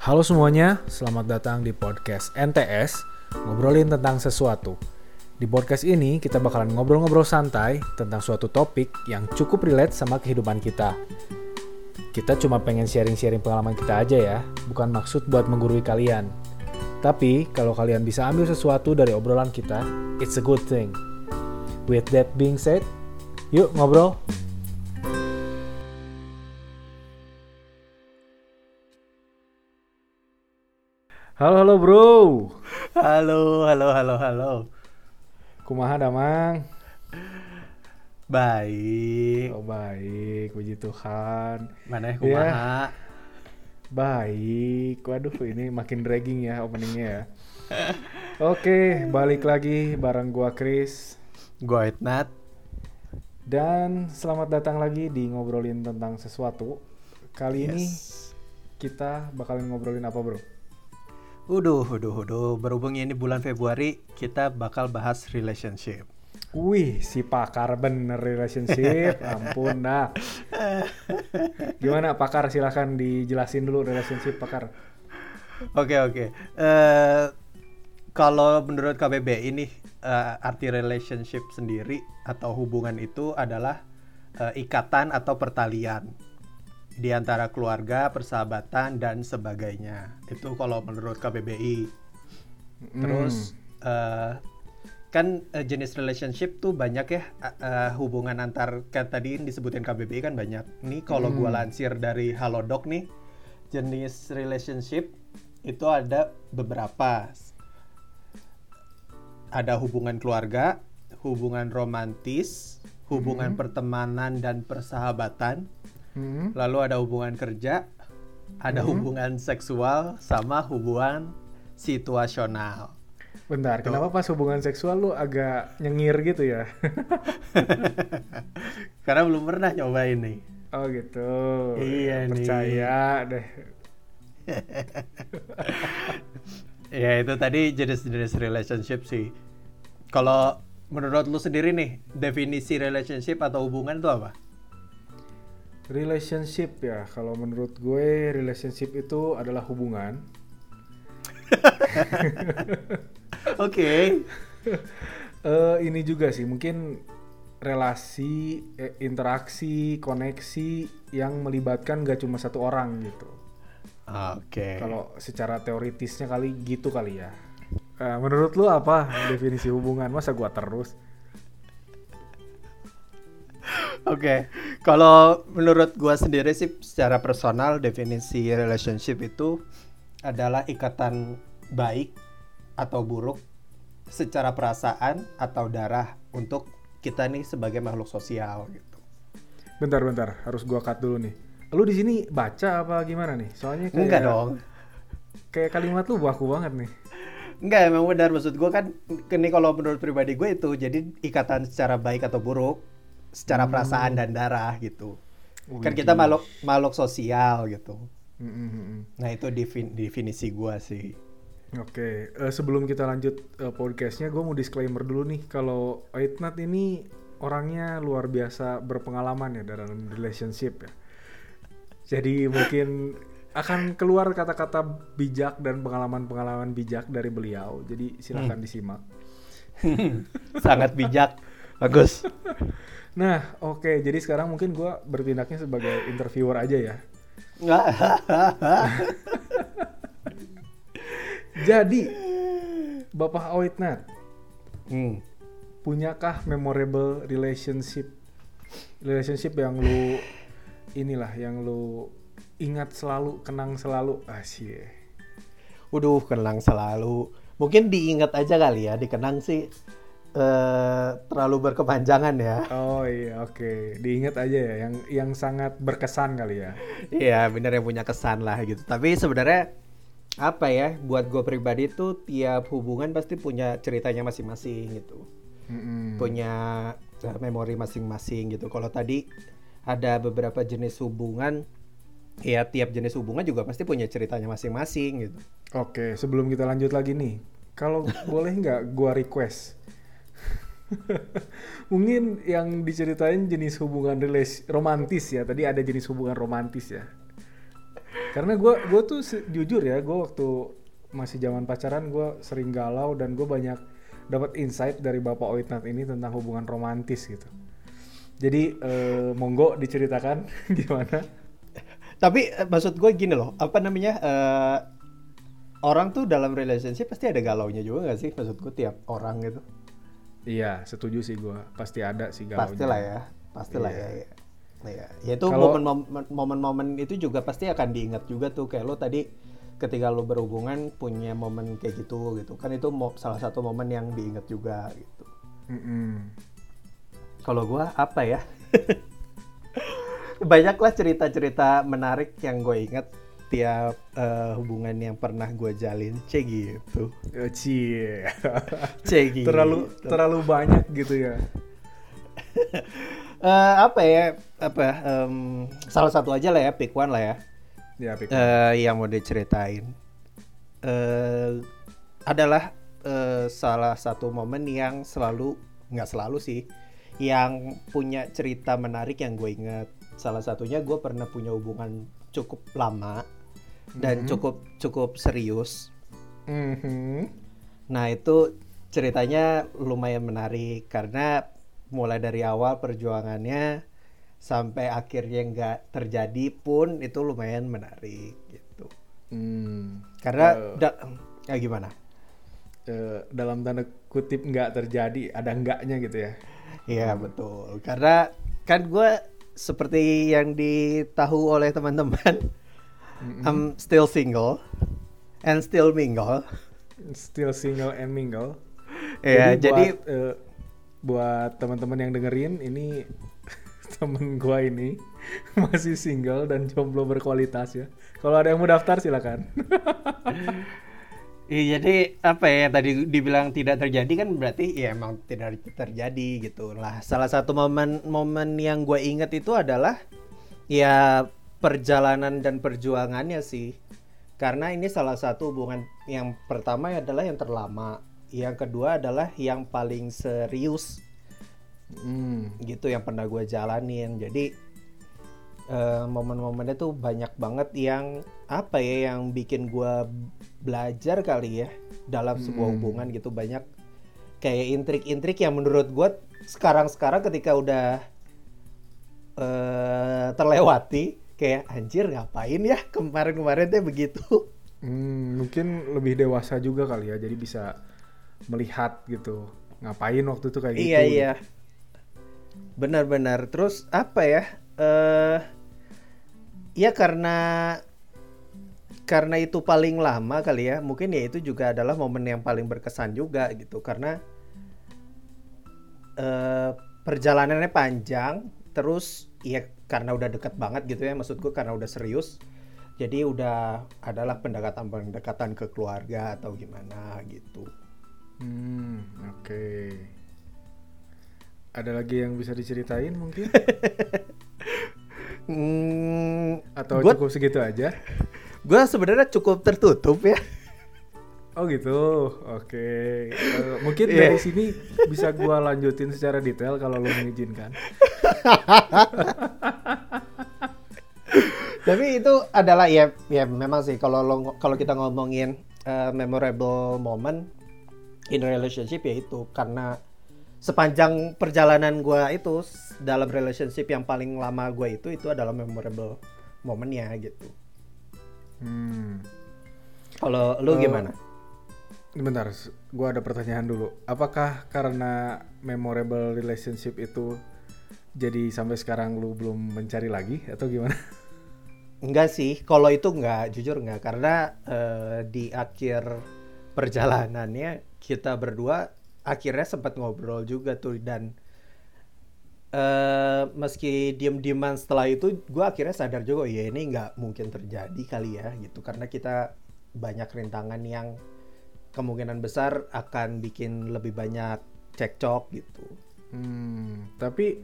Halo semuanya, selamat datang di podcast NTS, ngobrolin tentang sesuatu. Di podcast ini kita bakalan ngobrol-ngobrol santai tentang suatu topik yang cukup relate sama kehidupan kita. Kita cuma pengen sharing-sharing pengalaman kita aja ya, bukan maksud buat menggurui kalian. Tapi kalau kalian bisa ambil sesuatu dari obrolan kita, it's a good thing. With that being said, yuk ngobrol. Halo halo bro, Halo, halo, halo, halo. kumaha damang? Baik. Oh baik, puji Tuhan. Mana Ya. kumaha? Baik, waduh ini makin dragging ya openingnya ya. Oke, balik lagi bareng gua Chris Gua Itnat. dan selamat datang lagi di ngobrolin tentang sesuatu. Kali ini Yes. kita bakalan ngobrolin apa bro? Uduh, uduh, uduh. Berhubung ini bulan Februari, kita bakal bahas relationship. Wih, si pakar bener relationship, ampun dah. Gimana pakar? Silahkan dijelasin dulu relationship pakar. Oke, oke. Eh, kalau menurut KBB ini eh, arti relationship sendiri atau hubungan itu adalah eh, ikatan atau pertalian di antara keluarga, persahabatan dan sebagainya. Itu kalau menurut KBBI. Terus eh, kan eh, jenis relationship tuh banyak ya eh, eh, hubungan antar kan tadi disebutin KBBI kan banyak. Nih kalau gua lansir dari Halodoc nih jenis relationship itu ada beberapa. Ada hubungan keluarga, hubungan romantis, hubungan pertemanan dan persahabatan, Hmm. lalu ada hubungan kerja, ada hubungan seksual sama hubungan situasional. Bentar, kenapa pas hubungan seksual lu agak nyengir gitu ya? Karena belum pernah nyoba ini. oh gitu. Iya nih. Percaya deh. Ya itu tadi jenis-jenis relationship sih. Kalau menurut lu sendiri nih, definisi relationship atau hubungan itu apa? Relationship ya, kalau menurut gue relationship itu adalah hubungan. Oke. Eh ini juga sih, mungkin relasi, eh, interaksi, koneksi yang melibatkan gak cuma satu orang gitu. Oke. Kalau secara teoritisnya kali gitu kali ya. Eh, menurut lu apa definisi hubungan? Masa gua terus? Oke, kalau menurut gua sendiri sih secara personal definisi relationship itu adalah ikatan baik atau buruk secara perasaan atau darah untuk kita nih sebagai makhluk sosial gitu. Bentar, bentar, harus gua cut dulu nih. Lu di sini baca apa gimana nih? Soalnya kayak Enggak dong. Kayak kalimat lu baku banget nih. Enggak, emang benar maksud gua kan ini kalau menurut pribadi gue itu jadi ikatan secara baik atau buruk secara perasaan dan darah gitu. Kan kita makhluk makhluk sosial gitu. Mm, mm, mm, mm. Nah, itu defin- definisi gua sih. Oke, eh, sebelum kita lanjut eh, podcastnya, gue mau disclaimer dulu nih. Kalau Aitnat ini orangnya luar biasa berpengalaman ya dalam relationship ya. Jadi mungkin akan keluar kata-kata bijak dan pengalaman-pengalaman bijak dari beliau. Jadi silahkan disimak. Sangat bijak. Bagus. Nah, oke. Jadi sekarang mungkin gue bertindaknya sebagai interviewer aja ya. Jadi, Bapak Aitnat, Hmm. punyakah memorable relationship relationship yang lu inilah yang lu ingat selalu kenang selalu asyik Waduh, kenang selalu. Mungkin diingat aja kali ya, dikenang sih eh terlalu berkepanjangan ya. oh iya oke diingat aja ya yang yang sangat berkesan kali ya Iya, bener yang punya kesan lah gitu. Tapi sebenarnya apa ya, buat gue pribadi tuh tiap hubungan pasti punya ceritanya masing-masing gitu. Mm-mm. Punya eh, memori masing-masing gitu. Kalau tadi ada beberapa jenis hubungan, ya tiap jenis hubungan juga pasti punya ceritanya masing-masing gitu. oke sebelum kita lanjut lagi nih kalau boleh nggak gua request mungkin yang diceritain jenis hubungan relas romantis ya tadi ada jenis hubungan romantis ya Karena gue gue tuh jujur ya, gue waktu masih zaman pacaran gue sering galau dan gue banyak dapat insight dari Bapak Oitnat ini tentang hubungan romantis gitu. Jadi eh, monggo diceritakan gimana? Tapi eh, maksud gue gini loh, apa namanya? eh, orang tuh dalam relationship pasti ada galaunya juga gak sih? Maksud gue tiap orang gitu. Iya, setuju sih gue. Pasti ada sih galaunya. Pastilah ya, pastilah Iya. ya. ya. Iya, ya itu momen-momen itu juga pasti akan diingat juga tuh kayak lo tadi ketika lo berhubungan punya momen kayak gitu gitu kan itu mo- salah satu momen yang diingat juga gitu. Mm-mm. Kalau gua apa ya? Banyaklah cerita-cerita menarik yang gue ingat tiap eh, hubungan yang pernah gue jalin, c gitu, Eh, Cie. c gitu. terlalu terlalu banyak gitu ya. Eh, apa ya? Apa? em, salah satu aja lah ya, pick one lah ya. Ya, Pik. eh yang mau diceritain eh adalah eh, salah satu momen yang selalu nggak selalu sih yang punya cerita menarik yang gue inget salah satunya gue pernah punya hubungan cukup lama dan Mhm. cukup cukup serius Mhm. nah itu ceritanya lumayan menarik karena mulai dari awal perjuangannya sampai akhirnya nggak terjadi pun itu lumayan menarik gitu Hmm. karena da- ya gimana? Eh, dalam tanda kutip nggak terjadi, ada enggaknya gitu ya. Iya betul. Karena kan gue seperti yang ditahu oleh teman-teman, Mm-mm. I'm still single and still mingle. Still single and mingle. Ya jadi, buat, eh, buat teman-teman yang dengerin ini temen gua ini masih single dan jomblo berkualitas ya. Kalau ada yang mau daftar silakan. iya, jadi apa ya tadi dibilang tidak terjadi kan berarti ya emang tidak terjadi gitu lah. Salah satu momen-momen yang gue inget itu adalah ya perjalanan dan perjuangannya sih. Karena ini salah satu hubungan yang pertama adalah yang terlama, yang kedua adalah yang paling serius Hmm. gitu yang pernah gue jalanin. Jadi eh, momen-momennya tuh banyak banget yang apa ya yang bikin gue belajar kali ya dalam sebuah Hmm. hubungan gitu banyak kayak intrik-intrik yang menurut gue sekarang-sekarang ketika udah eh, terlewati kayak anjir ngapain ya kemarin-kemarin teh begitu. Hmm, mungkin lebih dewasa juga kali ya, jadi bisa melihat gitu. Ngapain waktu itu kayak gitu? Iya iya. Benar-benar. Terus apa ya? Eh ya karena karena itu paling lama kali ya. Mungkin ya itu juga adalah momen yang paling berkesan juga gitu karena eh perjalanannya panjang terus ya karena udah deket banget gitu ya maksudku karena udah serius. Jadi udah adalah pendekatan-pendekatan ke keluarga atau gimana gitu. Hmm, oke. Ada lagi yang bisa diceritain mungkin? Hmm, Atau Gua- cukup segitu aja? gue sebenarnya cukup tertutup ya. Oh gitu, oke. Eh, mungkin Iya. dari sini bisa gua lanjutin secara detail kalau lo mengizinkan. Tapi itu adalah ya ya memang sih kalau lo kalau kita ngomongin uh, memorable moment in relationship ya itu karena sepanjang perjalanan gua itu dalam relationship yang paling lama gua itu itu adalah memorable momennya gitu. Hmm. Kalau lu Eh, gimana? Bentar, gua ada pertanyaan dulu. Apakah karena memorable relationship itu jadi sampai sekarang lu belum mencari lagi atau gimana? Enggak sih, kalau itu enggak, jujur enggak karena eh, di akhir perjalanannya kita berdua akhirnya sempat ngobrol juga tuh dan eh meski diem-dieman setelah itu gue akhirnya sadar juga ya ini nggak mungkin terjadi kali ya gitu karena kita banyak rintangan yang kemungkinan besar akan bikin lebih banyak cekcok gitu. Hmm, tapi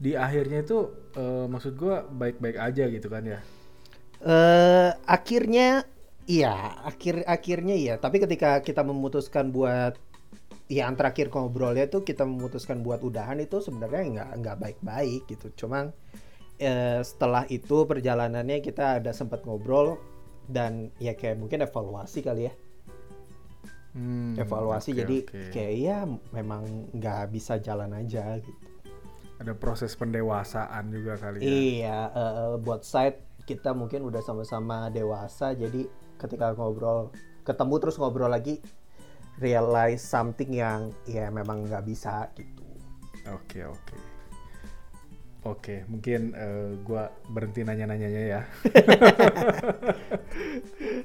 di akhirnya itu eh, maksud gua baik-baik aja gitu kan ya? eh akhirnya iya, akhir akhirnya iya. Tapi ketika kita memutuskan buat ya yang terakhir ngobrolnya tuh kita memutuskan buat udahan itu sebenarnya nggak nggak baik-baik gitu. Cuman eh, setelah itu perjalanannya kita ada sempat ngobrol dan ya kayak mungkin evaluasi kali ya Hmm, evaluasi oke, jadi oke. kayak ya memang nggak bisa jalan aja gitu ada proses pendewasaan juga kali ya. iya eh, buat side kita mungkin udah sama-sama dewasa jadi ketika ngobrol ketemu terus ngobrol lagi realize something yang ya memang nggak bisa gitu Oke oke. Oke, mungkin eh, gua berhenti nanya-nanyanya ya.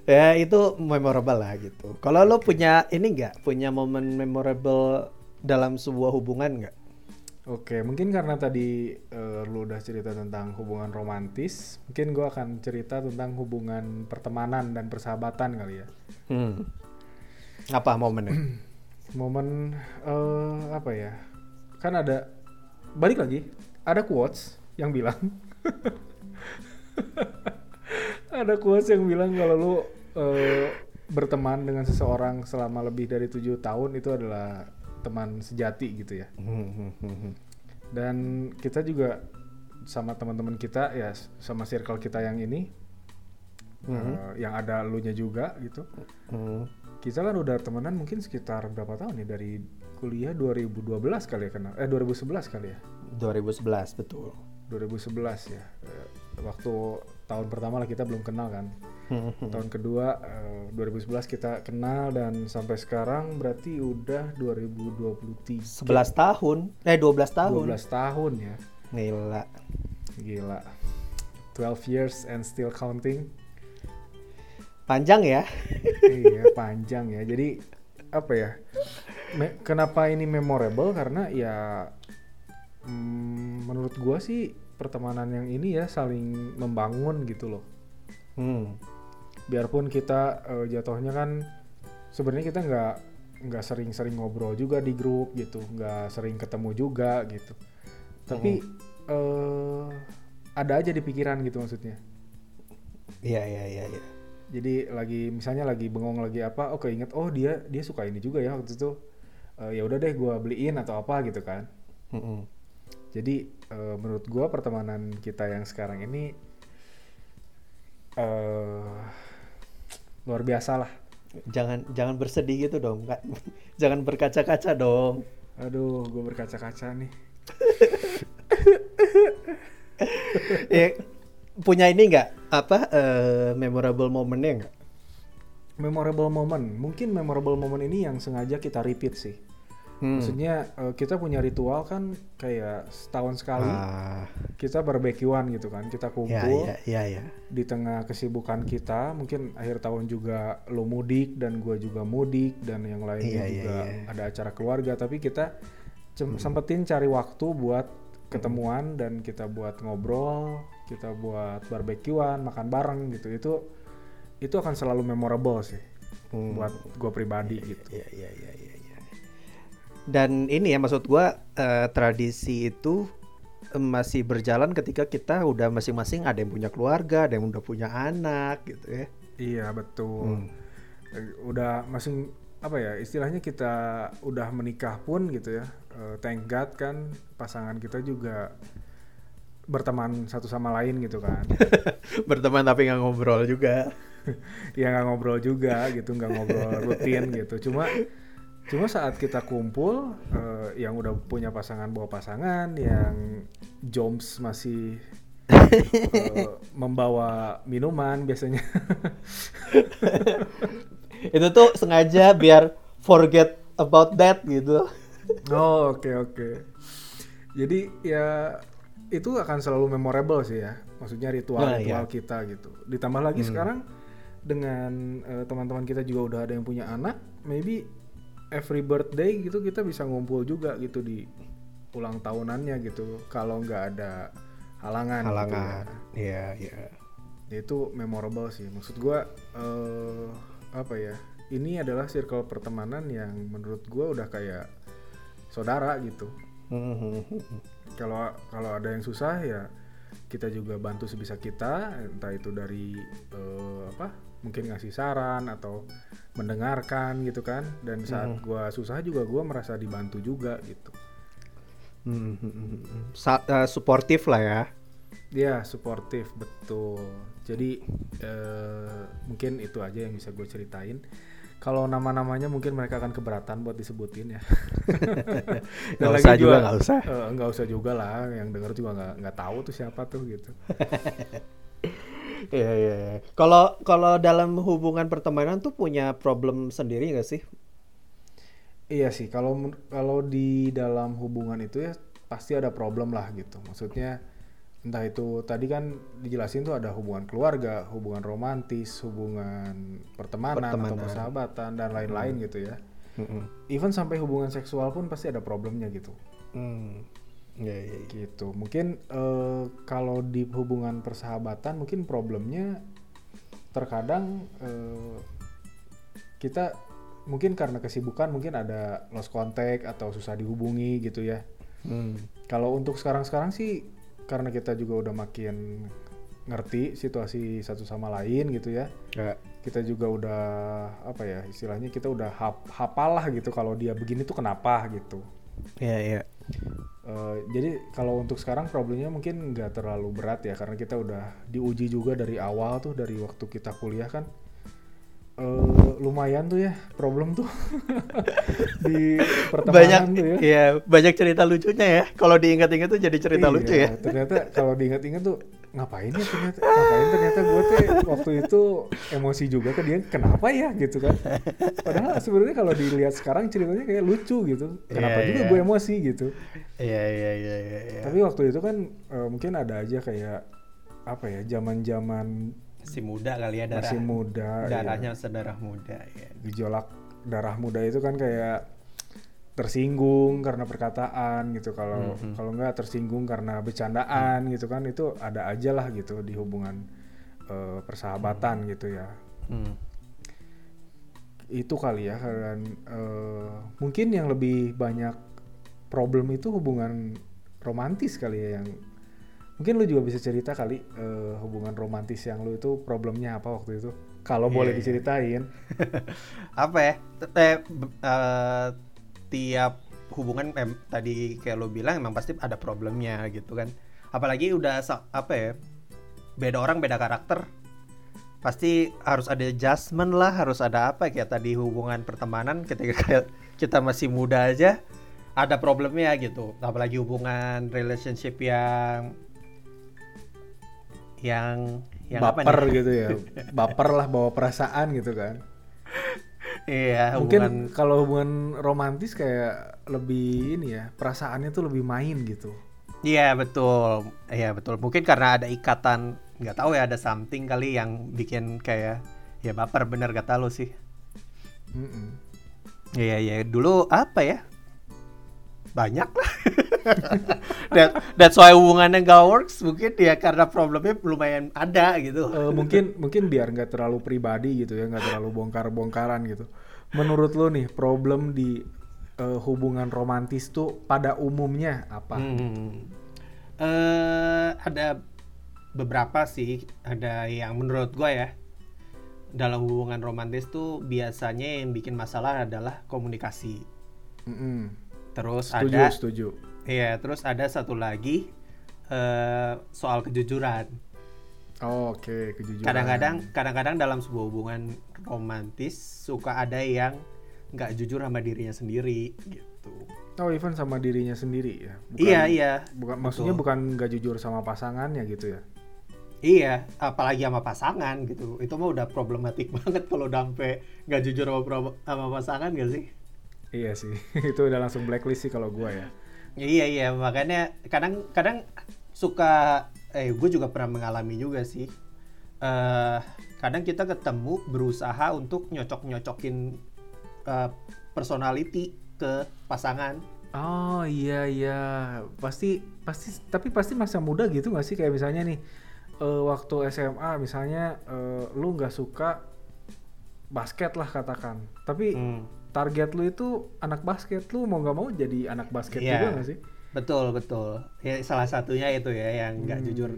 ya itu memorable lah gitu kalau lo punya ini nggak punya momen memorable dalam sebuah hubungan nggak Oke, mungkin karena tadi eh, lu udah cerita tentang hubungan romantis, mungkin gua akan cerita tentang hubungan pertemanan dan persahabatan kali ya. hmm. apa momennya Momen eh, apa ya? Kan ada balik lagi, ada quotes yang bilang ada quotes yang bilang kalau lu eh, berteman dengan seseorang selama lebih dari tujuh tahun itu adalah teman sejati gitu ya. Dan kita juga sama teman-teman kita ya sama circle kita yang ini eh, yang ada lu nya juga gitu. Hmm. Kita kan udah temenan mungkin sekitar berapa tahun ya dari kuliah 2012 kali ya kenal. Eh 2011 kali ya. 2011 betul 2011 ya. Eh, Waktu tahun pertama lah kita belum kenal kan. Tahun kedua eh, 2011 kita kenal dan sampai sekarang berarti udah 2023. 11 tahun eh 12 tahun 12 tahun ya. Gila Gila. 12 years and still counting. panjang ya iya, panjang ya. Jadi apa ya? Me- kenapa ini memorable karena ya mm, menurut gua sih pertemanan yang ini ya saling membangun gitu loh. hmm. Biarpun kita eh, jatuhnya kan sebenarnya kita nggak nggak sering-sering ngobrol juga di grup gitu, nggak sering ketemu juga gitu. Tapi eh ada aja di pikiran gitu maksudnya. iya iya iya iya jadi lagi misalnya lagi bengong lagi apa oke inget oh dia dia suka ini juga ya waktu itu Eh, ya udah deh gua beliin atau apa gitu kan. Mm-mm. jadi eh, menurut gua pertemanan kita yang sekarang ini eh luar biasa lah. Jangan jangan bersedih gitu dong Kak. jangan berkaca-kaca dong. Aduh gue berkaca-kaca nih. Ya, punya ini nggak? Apa eh, memorable momennya nggak memorable moment. Mungkin memorable moment ini yang sengaja kita repeat sih. Hmm. maksudnya eh, kita punya ritual kan kayak setahun sekali ah, kita barbekyuan gitu kan. Kita kumpul ya ya ya di tengah kesibukan kita. Mungkin akhir tahun juga lo mudik dan gua juga mudik dan yang lainnya Iya, iya, juga iya. ada acara keluarga. Tapi kita cem- sempetin cari waktu buat ketemuan dan kita buat ngobrol kita buat barbekyuan makan bareng gitu. Itu itu akan selalu memorable sih Hmm. buat gua pribadi gitu. Ya ya ya ya ya dan ini ya maksud gua eh, tradisi itu eh, masih berjalan ketika kita udah masing-masing ada yang punya keluarga ada yang udah punya anak gitu ya. Iya betul. Hmm. Eh, udah masing apa ya istilahnya kita udah menikah pun gitu ya eh, thank God kan pasangan kita juga berteman satu sama lain gitu kan. Berteman tapi nggak ngobrol juga ya nggak ngobrol juga gitu nggak ngobrol rutin gitu cuma cuma saat kita kumpul eh, yang udah punya pasangan bawa pasangan yang joms masih eh, membawa minuman biasanya itu tuh sengaja biar forget about that gitu Oh oke oke. Jadi ya itu akan selalu memorable sih ya. Maksudnya ritual-ritual Nah, iya. kita gitu. Ditambah lagi sekarang dengan eh, teman-teman kita juga udah ada yang punya anak, maybe every birthday gitu kita bisa ngumpul juga gitu di ulang tahunannya gitu. Kalau nggak ada halangan. halangan Gitu iya iya ya. Itu memorable sih. Maksud gua eh apa ya? Ini adalah circle pertemanan yang menurut gua udah kayak saudara gitu kalau kalau ada yang susah ya kita juga bantu sebisa kita entah itu dari eh, apa mungkin ngasih saran atau mendengarkan gitu kan dan saat gua susah juga gua merasa dibantu juga gitu Sa- eh, suportif lah ya Iya, suportif betul. Jadi eh, mungkin itu aja yang bisa gue ceritain. Kalau nama-namanya mungkin mereka akan keberatan buat disebutin ya. Nggak usah juga, nggak usah. eh, nggak usah juga lah. Yang denger juga nggak nggak tahu tuh siapa tuh gitu. Iya iya. iya. Kalau kalau dalam hubungan pertemanan tuh punya problem sendiri nggak sih? Iya sih. Kalau kalau di dalam hubungan itu ya pasti ada problem lah gitu. Maksudnya entah itu tadi kan dijelasin tuh ada hubungan keluarga, hubungan romantis, hubungan pertemanan, atau Pertemanan. persahabatan dan lain-lain gitu ya. Mm-mm. even sampai hubungan seksual pun pasti ada problemnya gitu Hmm. Iya. iya. gitu mungkin eh, kalau di hubungan persahabatan mungkin problemnya terkadang eh, kita mungkin karena kesibukan mungkin ada lost contact atau susah dihubungi gitu ya Hmm. kalau untuk sekarang-sekarang sih karena kita juga udah makin ngerti situasi satu sama lain gitu ya Ya. kita juga udah apa ya istilahnya kita udah hap, hafal lah gitu kalau dia begini tuh kenapa gitu Iya iya. Eh, jadi kalau untuk sekarang problemnya mungkin nggak terlalu berat ya karena kita udah diuji juga dari awal tuh dari waktu kita kuliah kan Eh, lumayan tuh ya problem tuh di pertemanan Banyak tuh ya iya, banyak cerita lucunya ya. Kalau diingat-ingat tuh jadi cerita Iya, lucu ya. Ternyata kalau diingat-ingat tuh ngapain ya ternyata ngapain ternyata gue tuh waktu itu emosi juga ke dia kenapa ya gitu kan. Padahal sebenarnya kalau dilihat sekarang ceritanya kayak lucu gitu. Kenapa Iya, juga iya. gue emosi gitu. Iya iya iya iya. iya. Tapi waktu itu kan eh, mungkin ada aja kayak apa ya zaman-zaman masih muda kali ya darah. masih muda ya. Darahnya sedarah muda ya. gejolak darah muda itu kan kayak tersinggung karena perkataan gitu. Kalau Mhm. kalau nggak tersinggung karena bercandaan gitu kan itu ada aja lah gitu di hubungan eh, persahabatan gitu ya. Hmm. itu kali ya dan eh, mungkin yang lebih banyak problem itu hubungan romantis kali ya yang mungkin lu juga bisa cerita kali eh, hubungan romantis yang lu itu problemnya apa waktu itu? Kalau Iya, boleh iya. diceritain. Apa ya? T- eh, b- eh, tiap hubungan em, tadi kayak lo bilang emang pasti ada problemnya gitu kan. Apalagi udah apa ya beda orang beda karakter. Pasti harus ada adjustment lah harus ada apa. Kayak tadi hubungan pertemanan ketika kayak kita masih muda aja ada problemnya gitu. Apalagi hubungan relationship yang yang yang apa baper nih? gitu ya. Baper lah bawa perasaan gitu kan iya mungkin hubungan kalau hubungan romantis kayak lebih ini ya perasaannya tuh lebih main gitu Iya betul, iya betul. Mungkin karena ada ikatan, nggak tahu ya ada something kali yang bikin kayak ya baper bener kata lo sih. Mm-mm. Iya iya dulu apa ya? Banyak lah. That, that's why hubungannya nggak works mungkin ya karena problemnya lumayan ada gitu. Eh, mungkin mungkin biar nggak terlalu pribadi gitu ya nggak terlalu bongkar-bongkaran gitu menurut lo nih problem di eh, hubungan romantis tuh pada umumnya apa Hmm. Eh, ada beberapa sih, ada yang menurut gue ya dalam hubungan romantis tuh biasanya yang bikin masalah adalah komunikasi. Mm-mm. Terus setuju ada, setuju iya, terus ada satu lagi eh, soal kejujuran. Oh, oke kejujuran Kadang-kadang, kadang-kadang dalam sebuah hubungan romantis suka ada yang nggak jujur sama dirinya sendiri gitu. oh even sama dirinya sendiri ya iya iya. bukan maksudnya Betul. bukan nggak jujur sama pasangannya gitu ya Iya, apalagi sama pasangan gitu. Itu mah udah problematik banget kalau udah sampai nggak jujur sama, sama pasangan gak sih? Iya sih itu udah langsung blacklist sih kalau gua ya Iya iya, makanya kadang-kadang suka, eh gue juga pernah mengalami juga sih. eh kadang kita ketemu berusaha untuk nyocok-nyocokin eh, personality ke pasangan. Oh iya iya pasti pasti tapi pasti masa muda gitu nggak sih kayak misalnya nih eh, waktu SMA misalnya eh, lu nggak suka basket lah katakan tapi Hmm. Target lu itu anak basket lu mau nggak mau jadi anak basket Iya. juga nggak sih? Betul betul. Ya salah satunya itu ya yang nggak Hmm. jujur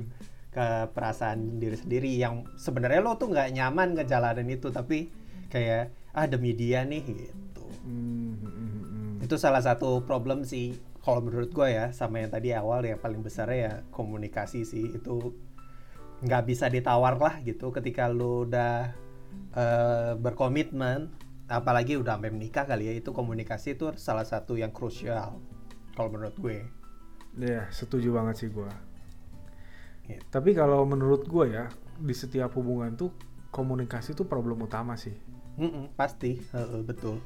ke perasaan diri sendiri yang sebenarnya lo tuh nggak nyaman ngejalanin itu tapi kayak ah demi dia nih gitu. Hmm, hmm, hmm. Itu salah satu problem sih kalau menurut gue ya sama yang tadi awal yang paling besarnya ya komunikasi sih itu nggak bisa ditawar lah gitu ketika lu udah uh, berkomitmen apalagi udah sampai menikah kali ya itu komunikasi itu salah satu yang krusial kalau menurut gue. Iya, yeah, setuju banget sih gue. Gitu. Tapi kalau menurut gue ya di setiap hubungan tuh komunikasi tuh problem utama sih. Mm -mm, pasti, uh, betul.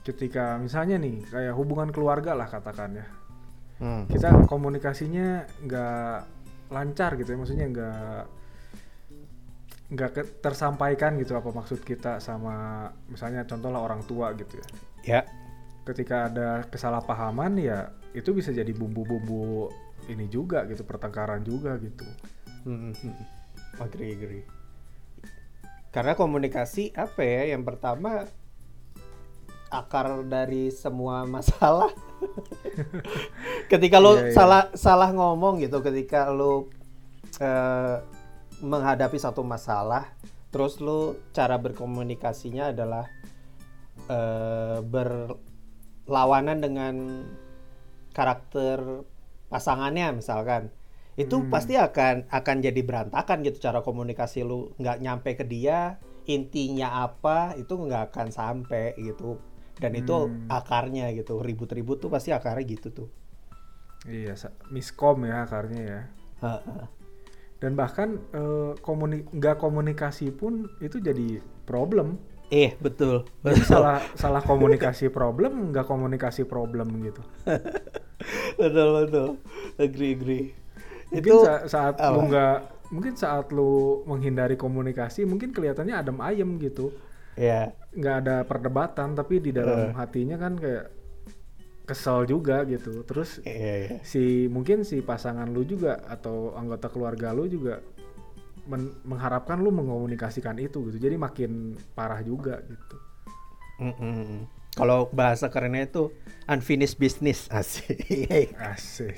Ketika misalnya nih kayak hubungan keluarga lah katakan ya, mm. kita komunikasinya nggak lancar gitu ya, maksudnya nggak nggak tersampaikan gitu apa maksud kita sama misalnya contohlah orang tua gitu ya. Ya. Ketika ada kesalahpahaman ya itu bisa jadi bumbu-bumbu ini juga gitu pertengkaran juga gitu. Hmm, hmm, hmm. agree agree. Karena komunikasi apa ya? Yang pertama akar dari semua masalah. ketika lo yeah, yeah. salah salah ngomong gitu, ketika lo uh, menghadapi satu masalah, terus lo cara berkomunikasinya adalah uh, berlawanan dengan karakter pasangannya misalkan itu hmm. pasti akan akan jadi berantakan gitu cara komunikasi lu nggak nyampe ke dia intinya apa itu nggak akan sampai gitu dan itu hmm. akarnya gitu ribut-ribut tuh pasti akarnya gitu tuh iya miskom ya akarnya ya. Dan bahkan uh, komuni nggak komunikasi pun itu jadi problem Eh betul. Jadi salah salah komunikasi problem nggak komunikasi problem gitu. betul betul. Agree agree mungkin itu sa saat apa? lu nggak mungkin saat lu menghindari komunikasi mungkin kelihatannya adem ayem gitu ya yeah. nggak ada perdebatan tapi di dalam uh. hatinya kan kayak kesel juga gitu. Terus yeah, yeah. si mungkin si pasangan lu juga atau anggota keluarga lu juga men mengharapkan lu mengomunikasikan itu gitu. Jadi makin parah juga gitu. Mm -mm. kalau bahasa kerennya itu unfinished business. Asik. Asik.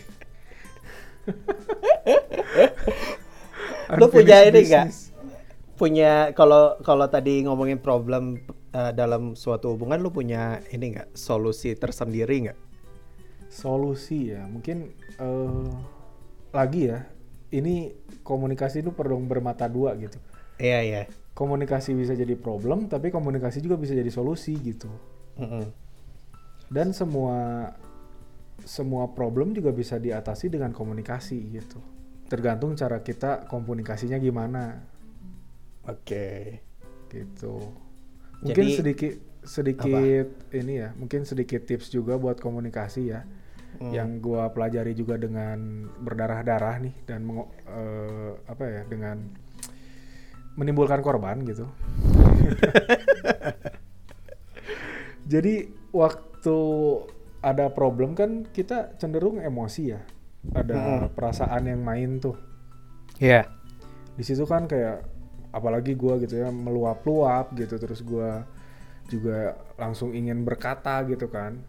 Lu punya ini gak? Punya kalau kalau tadi ngomongin problem uh, dalam suatu hubungan, lu punya ini nggak solusi tersendiri nggak? Solusi ya, mungkin uh, lagi ya. Ini komunikasi itu perlu bermata dua gitu. Iya iya. Komunikasi bisa jadi problem, tapi komunikasi juga bisa jadi solusi gitu. Mm -hmm. Dan semua semua problem juga bisa diatasi dengan komunikasi gitu. Tergantung cara kita komunikasinya gimana. Oke. Okay. Gitu. Mungkin Jadi, sedikit sedikit apa? ini ya, mungkin sedikit tips juga buat komunikasi ya. Hmm. Yang gua pelajari juga dengan berdarah-darah nih dan uh, apa ya dengan menimbulkan korban gitu. Jadi waktu ada problem kan kita cenderung emosi ya. Ada hmm. perasaan yang main tuh. Iya. Yeah. Di situ kan kayak apalagi gue gitu ya meluap-luap gitu terus gue juga langsung ingin berkata gitu kan.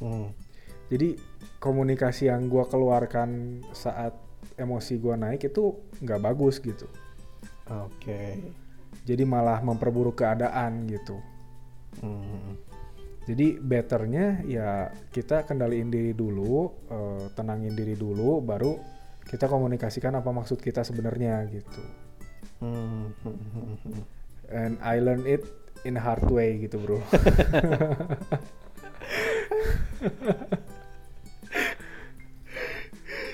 Hmm. Jadi komunikasi yang gue keluarkan saat emosi gue naik itu nggak bagus gitu. Oke. Okay. Jadi malah memperburuk keadaan gitu. Hmm. Jadi betternya ya kita kendaliin diri dulu, uh, tenangin diri dulu, baru kita komunikasikan apa maksud kita sebenarnya gitu. Hmm. And I learn it in a hard way gitu bro.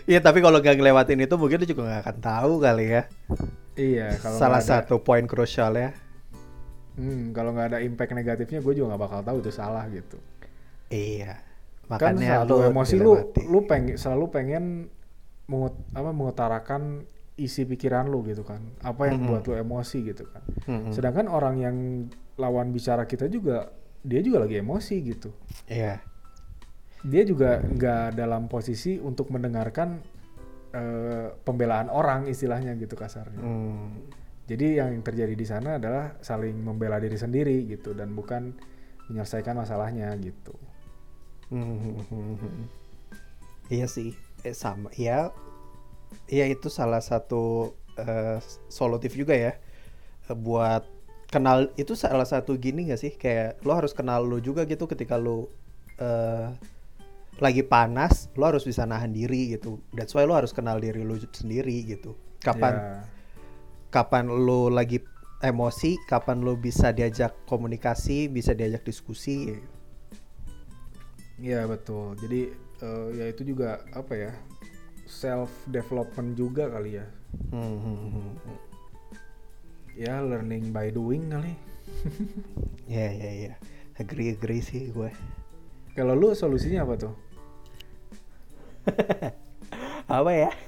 Iya tapi kalau gak ngelewatin itu mungkin lu juga gak akan tahu kali ya. Iya. Kalau Salah satu poin krusial ya hmm, kalau nggak ada impact negatifnya gue juga nggak bakal tahu itu salah gitu iya kan makanya kan selalu emosi lu lu pengen selalu pengen mengut, apa mengutarakan isi pikiran lu gitu kan apa yang mm -hmm. buat lu emosi gitu kan mm -hmm. sedangkan orang yang lawan bicara kita juga dia juga lagi emosi gitu iya yeah. dia juga nggak dalam posisi untuk mendengarkan uh, pembelaan orang istilahnya gitu kasarnya mm jadi yang terjadi di sana adalah saling membela diri sendiri gitu dan bukan menyelesaikan masalahnya gitu. Hmm, iya sih, eh, sama. Ya, ya itu salah satu uh, solutif juga ya uh, buat kenal itu salah satu gini gak sih kayak lo harus kenal lo juga gitu ketika lo uh, lagi panas lo harus bisa nahan diri gitu that's why lo harus kenal diri lo sendiri gitu kapan Ya. kapan lo lagi emosi kapan lo bisa diajak komunikasi bisa diajak diskusi Iya betul. Jadi eh, ya itu juga apa ya self development juga kali ya. Hmm, hmm, hmm, hmm. Ya learning by doing kali. ya ya ya agree agree sih gue Kalau lu solusinya apa tuh? apa ya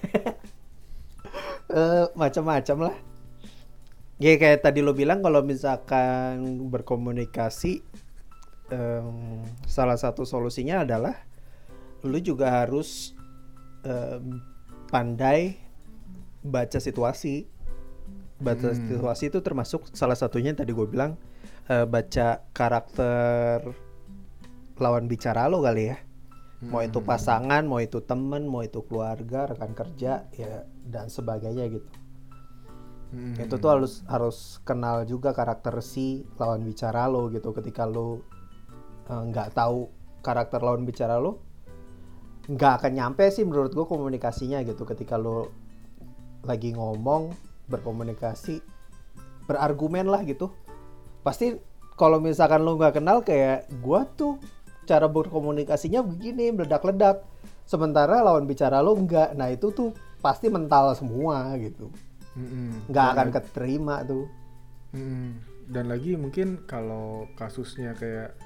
Eh macam-macam lah ya kayak tadi lo bilang kalau misalkan berkomunikasi em, salah satu solusinya adalah lu juga harus em, pandai baca situasi baca Hmm. situasi itu termasuk salah satunya yang tadi gue bilang eh, baca karakter lawan bicara lo kali ya mau itu Hmm. pasangan, mau itu temen, mau itu keluarga, rekan kerja, ya dan sebagainya gitu. Hmm. Itu tuh harus harus kenal juga karakter si lawan bicara lo gitu. Ketika lo eh, nggak tahu karakter lawan bicara lo, nggak akan nyampe sih menurut gue komunikasinya gitu. Ketika lo lagi ngomong berkomunikasi, berargumen lah gitu, pasti kalau misalkan lo nggak kenal kayak gua tuh cara berkomunikasinya begini meledak-ledak. Sementara lawan bicara lo enggak nah itu tuh pasti mental semua gitu. Nggak akan keterima tuh. Mm-mm. Dan lagi mungkin kalau kasusnya kayak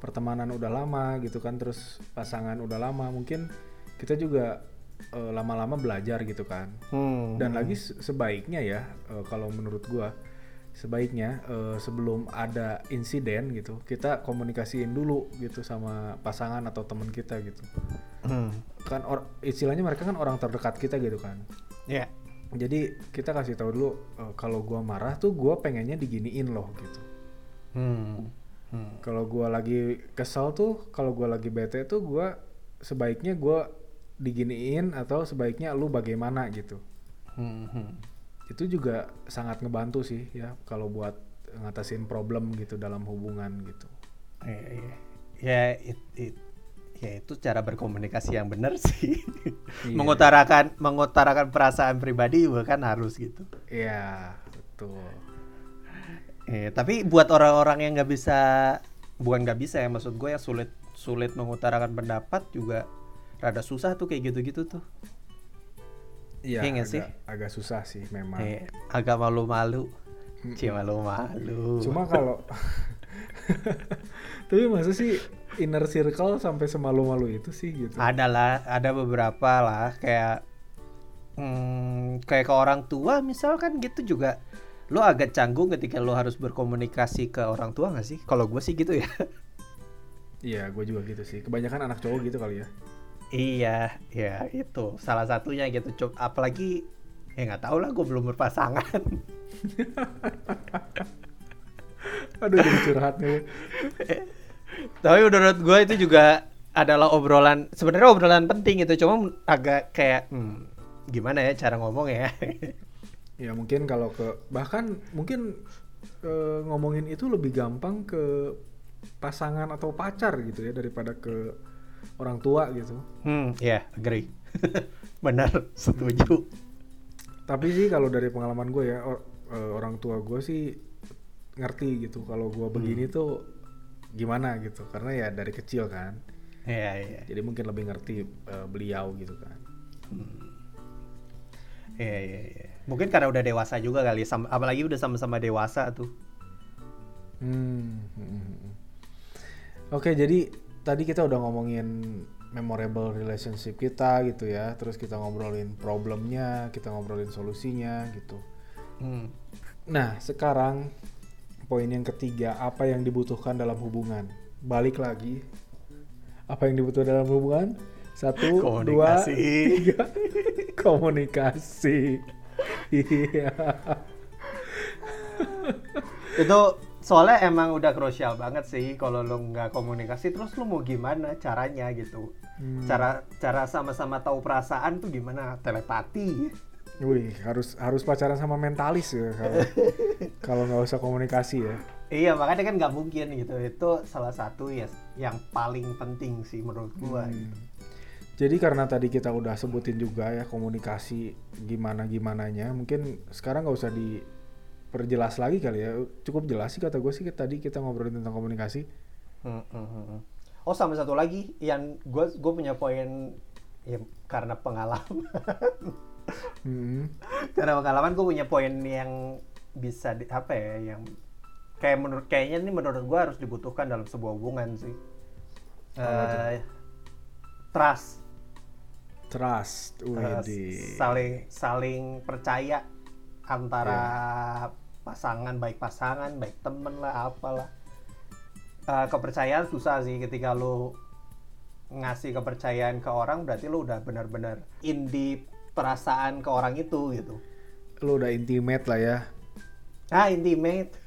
pertemanan udah lama gitu kan, terus pasangan udah lama, mungkin kita juga eh, lama-lama belajar gitu kan. Hmm, Dan hmm. lagi se- sebaiknya ya, eh, kalau menurut gua, sebaiknya eh, sebelum ada insiden gitu, kita komunikasiin dulu gitu sama pasangan atau teman kita gitu. Hmm. Kan or- istilahnya mereka kan orang terdekat kita gitu kan. ya Jadi kita kasih tahu dulu eh, kalau gua marah tuh gua pengennya diginiin loh gitu. Hmm. Hmm. Kalau gua lagi kesel tuh, kalau gua lagi bete tuh gua sebaiknya gua diginiin atau sebaiknya lu bagaimana gitu. Hmm. Hmm. Itu juga sangat ngebantu sih ya kalau buat ngatasin problem gitu dalam hubungan gitu. Ya, ya. ya, it- it- ya itu cara berkomunikasi yang benar sih Iya. mengutarakan mengutarakan perasaan pribadi juga kan harus gitu Iya, betul. Eh, tapi buat orang-orang yang nggak bisa, bukan nggak bisa ya maksud gue yang sulit sulit mengutarakan pendapat juga rada susah tuh kayak gitu-gitu tuh. Iya, Iya nggak sih? agak, agak susah sih memang. Eh, agak malu-malu, cie malu-malu. Cuma kalau tapi masa sih inner circle sampai semalu-malu itu sih gitu. ada lah, ada beberapa lah kayak hmm, kayak ke orang tua misalkan gitu juga. Lo agak canggung ketika lo harus berkomunikasi ke orang tua nggak sih? Kalau gue sih gitu ya. Iya, gue juga gitu sih. Kebanyakan anak cowok gitu kali ya. Iya, ya itu salah satunya gitu. Coba apalagi ya nggak tahu lah, gue belum berpasangan. Aduh, jadi curhat nih. Tapi menurut gue itu juga adalah obrolan sebenarnya obrolan penting itu cuma agak kayak hmm, gimana ya cara ngomong ya. Ya mungkin kalau ke bahkan mungkin eh, ngomongin itu lebih gampang ke pasangan atau pacar gitu ya daripada ke orang tua gitu. hmm, ya agree. Benar, setuju. Tapi sih kalau dari pengalaman gue ya or- eh, orang tua gue sih ngerti gitu kalau gue begini tuh gimana gitu karena ya dari kecil kan. Iya, iya. Jadi mungkin lebih ngerti eh, beliau gitu kan. Iya, iya, iya. Mungkin karena udah dewasa juga kali, sama, apalagi udah sama-sama dewasa tuh. Hmm. hmm, hmm, hmm. Oke, jadi tadi kita udah ngomongin memorable relationship kita gitu ya. Terus kita ngobrolin problemnya, kita ngobrolin solusinya gitu. Hmm. Nah, sekarang poin yang ketiga, apa yang dibutuhkan dalam hubungan? Balik lagi. Apa yang dibutuhkan dalam hubungan? Satu, dua, Komunikasi. tiga. Komunikasi. Iya. itu soalnya emang udah krusial banget sih kalau lo nggak komunikasi terus lo mau gimana caranya gitu Hmm. cara cara sama-sama tahu perasaan tuh gimana telepati Wih, harus harus pacaran sama mentalis ya kalau kalau nggak usah komunikasi ya. Iya makanya kan nggak mungkin gitu. Itu salah satu ya yang paling penting sih menurut gua. Hmm. gitu. Jadi karena tadi kita udah sebutin juga ya komunikasi gimana gimananya, mungkin sekarang nggak usah diperjelas lagi kali ya. Cukup jelas sih kata gue sih tadi kita ngobrolin tentang komunikasi. Hmm, hmm, hmm, hmm. Oh sama satu lagi yang gue gue punya poin ya karena pengalaman. Hmm. karena pengalaman gue punya poin yang bisa di, apa ya yang kayak menurut kayaknya ini menurut gue harus dibutuhkan dalam sebuah hubungan sih. Tuh? Eh, trust. Trust, Eh, Widih. saling saling percaya antara Iya. pasangan baik pasangan baik temen lah apalah Eh, kepercayaan susah sih ketika lu ngasih kepercayaan ke orang berarti lu udah benar-benar in di perasaan ke orang itu gitu Lu udah intimate lah ya. ah intimate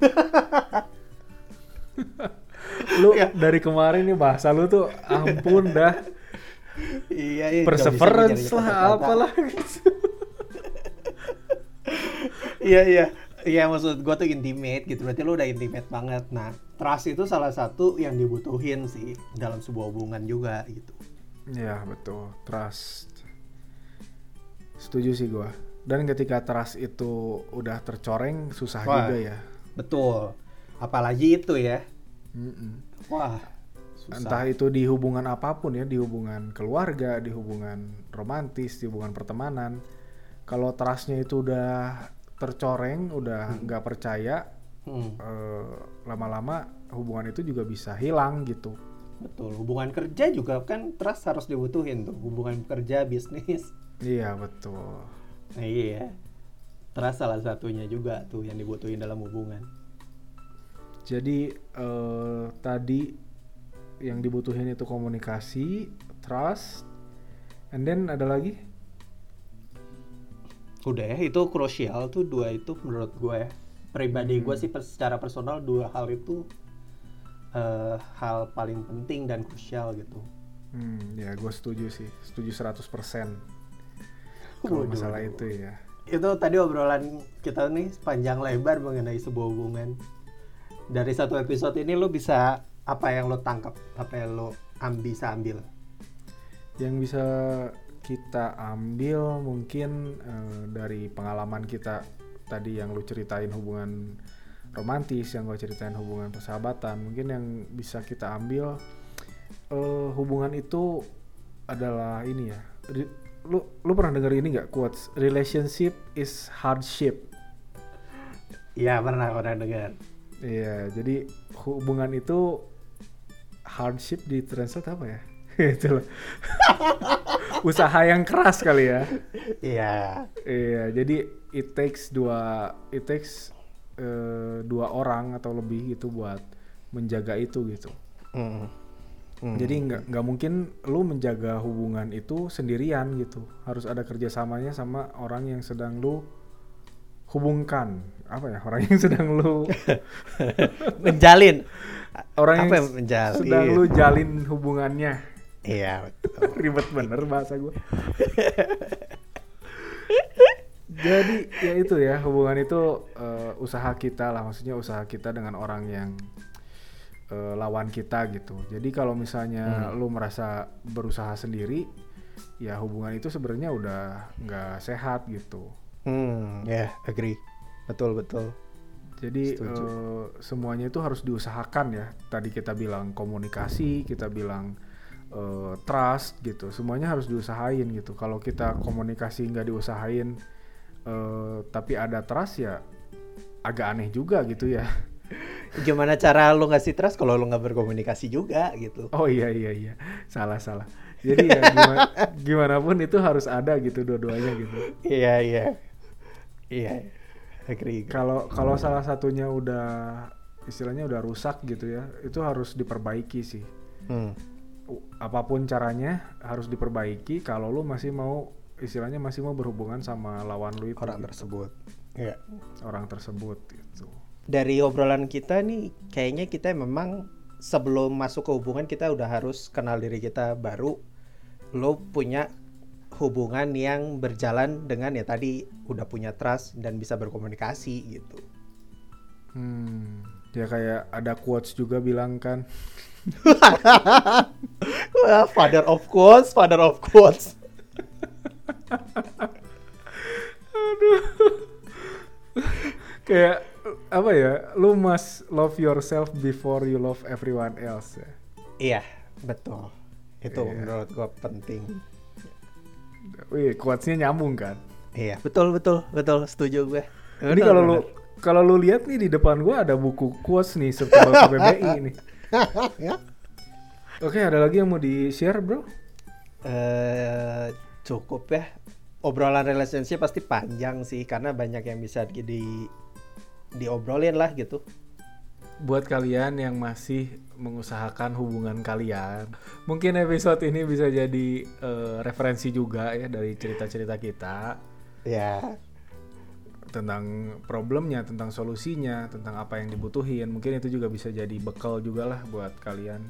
Lu Iya. dari kemarin nih bahasa lu tuh ampun dah. Iya iya Perseverance lah apalah. iya iya iya maksud gua tuh intimate gitu berarti lu udah intimate banget nah trust itu salah satu yang dibutuhin sih dalam sebuah hubungan juga gitu Ya betul, trust. Setuju sih gua. Dan ketika trust itu udah tercoreng susah Wah. juga ya. betul apalagi itu ya Mm-mm. wah susah Entah itu di hubungan apa pun ya, di hubungan keluarga, di hubungan romantis, di hubungan pertemanan. Kalau trustnya itu udah tercoreng, udah nggak percaya, Hmm, eh, lama-lama hubungan itu juga bisa hilang gitu. betul hubungan kerja juga kan trust harus dibutuhin tuh hubungan kerja bisnis Iya betul. nah iya trust salah satunya juga tuh yang dibutuhin dalam hubungan Jadi eh, tadi yang dibutuhin itu komunikasi, trust, and then ada lagi? Udah ya itu krusial tuh dua itu menurut gue ya. Pribadi gue sih secara personal dua hal itu eh, hal paling penting dan krusial gitu. Hmm, ya gue setuju sih, setuju 100% kalau masalah waduh. itu ya. itu tadi obrolan kita nih panjang lebar mengenai sebuah hubungan. Dari satu episode ini lo bisa apa yang lo tangkap apa yang lo am bisa ambil Yang bisa kita ambil mungkin eh, dari pengalaman kita tadi yang lu ceritain hubungan romantis, yang gue ceritain hubungan persahabatan, mungkin yang bisa kita ambil eh, hubungan itu adalah ini ya. Ri- Lu lu pernah denger ini nggak quotes relationship is hardship. Iya pernah pernah dengar Iya, jadi hubungan itu hardship di translate apa ya? Itu loh. Usaha yang keras kali ya. iya Iya, jadi it takes dua it takes eh, dua orang atau lebih gitu buat menjaga itu gitu. Hmm. Hmm. Jadi nggak nggak mungkin lu menjaga hubungan itu sendirian gitu. Harus ada kerjasamanya sama orang yang sedang lu hubungkan. Apa ya? Orang yang sedang lu menjalin orang apa yang menjalin sedang lu jalin hubungannya. iya betul Ribet bener bahasa gue. Jadi ya itu ya hubungan itu eh, usaha kita lah, maksudnya usaha kita dengan orang yang eh, lawan kita gitu. Jadi kalau misalnya lu merasa berusaha sendiri, ya hubungan itu sebenarnya udah nggak sehat gitu. hmm ya agree betul betul Jadi Setuju. eh, semuanya itu harus diusahakan ya. Tadi kita bilang komunikasi, kita bilang eh, trust gitu. Semuanya harus diusahain gitu. Kalau kita komunikasi nggak diusahain, eh, tapi ada trust ya agak aneh juga gitu ya. gimana cara lo ngasih trust kalau lo nggak berkomunikasi juga gitu Oh iya iya iya, salah salah. Jadi ya gimana, gimana pun itu harus ada gitu dua-duanya gitu. iya iya iya agree Kalau kalau salah satunya udah istilahnya udah rusak gitu ya, itu harus diperbaiki sih. hmm. Apa pun caranya harus diperbaiki kalau lu masih mau istilahnya masih mau berhubungan sama lawan lu itu orang gitu. tersebut Iya. orang tersebut gitu dari obrolan kita nih kayaknya kita memang sebelum masuk ke hubungan kita udah harus kenal diri kita baru lo punya hubungan yang berjalan dengan ya tadi udah punya trust dan bisa berkomunikasi gitu hmm Ya kayak ada quotes juga bilang kan. Father of quotes, father of quotes. Kayak apa ya? Lu must love yourself before you love everyone else ya. Iya, betul. Itu Iya. menurut gua penting. Wih, quotesnya nyambung kan? Iya, betul betul betul setuju gue. Ini kalau lu kalau lu lihat nih di depan gua ada buku quotes nih setebal KBBI nih. ya. Oke, ada lagi yang mau di-share, Bro? eh cukup ya. Obrolan relationship pasti panjang sih karena banyak yang bisa di diobrolin lah gitu. Buat kalian yang masih mengusahakan hubungan kalian, mungkin episode ini bisa jadi eh, referensi juga ya dari cerita-cerita kita Ya. tentang problemnya, tentang solusinya, tentang apa yang dibutuhin. Mungkin itu juga bisa jadi bekal juga lah buat kalian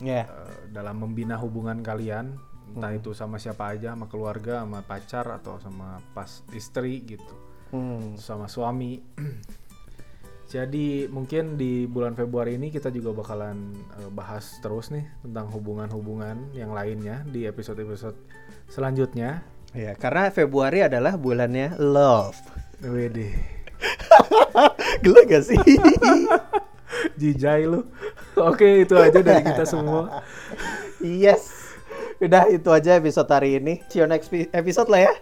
Ya. eh, dalam membina hubungan kalian, entah itu sama siapa aja, sama keluarga, sama pacar atau sama pas istri gitu, Hmm. sama suami. Jadi mungkin di bulan Februari ini kita juga bakalan eh, bahas terus nih tentang hubungan-hubungan yang lainnya di episode-episode selanjutnya. Ya, karena Februari adalah bulannya love. Wede, Gila gak sih? jijai lu. Oke, itu aja dari kita semua. yes. Udah itu aja episode hari ini. See you next pi- episode lah ya.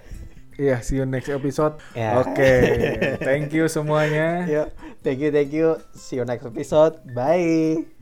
Iya, see you next episode. Ya. Oke, thank you semuanya. Yuk, thank you, thank you. See you next episode. Bye.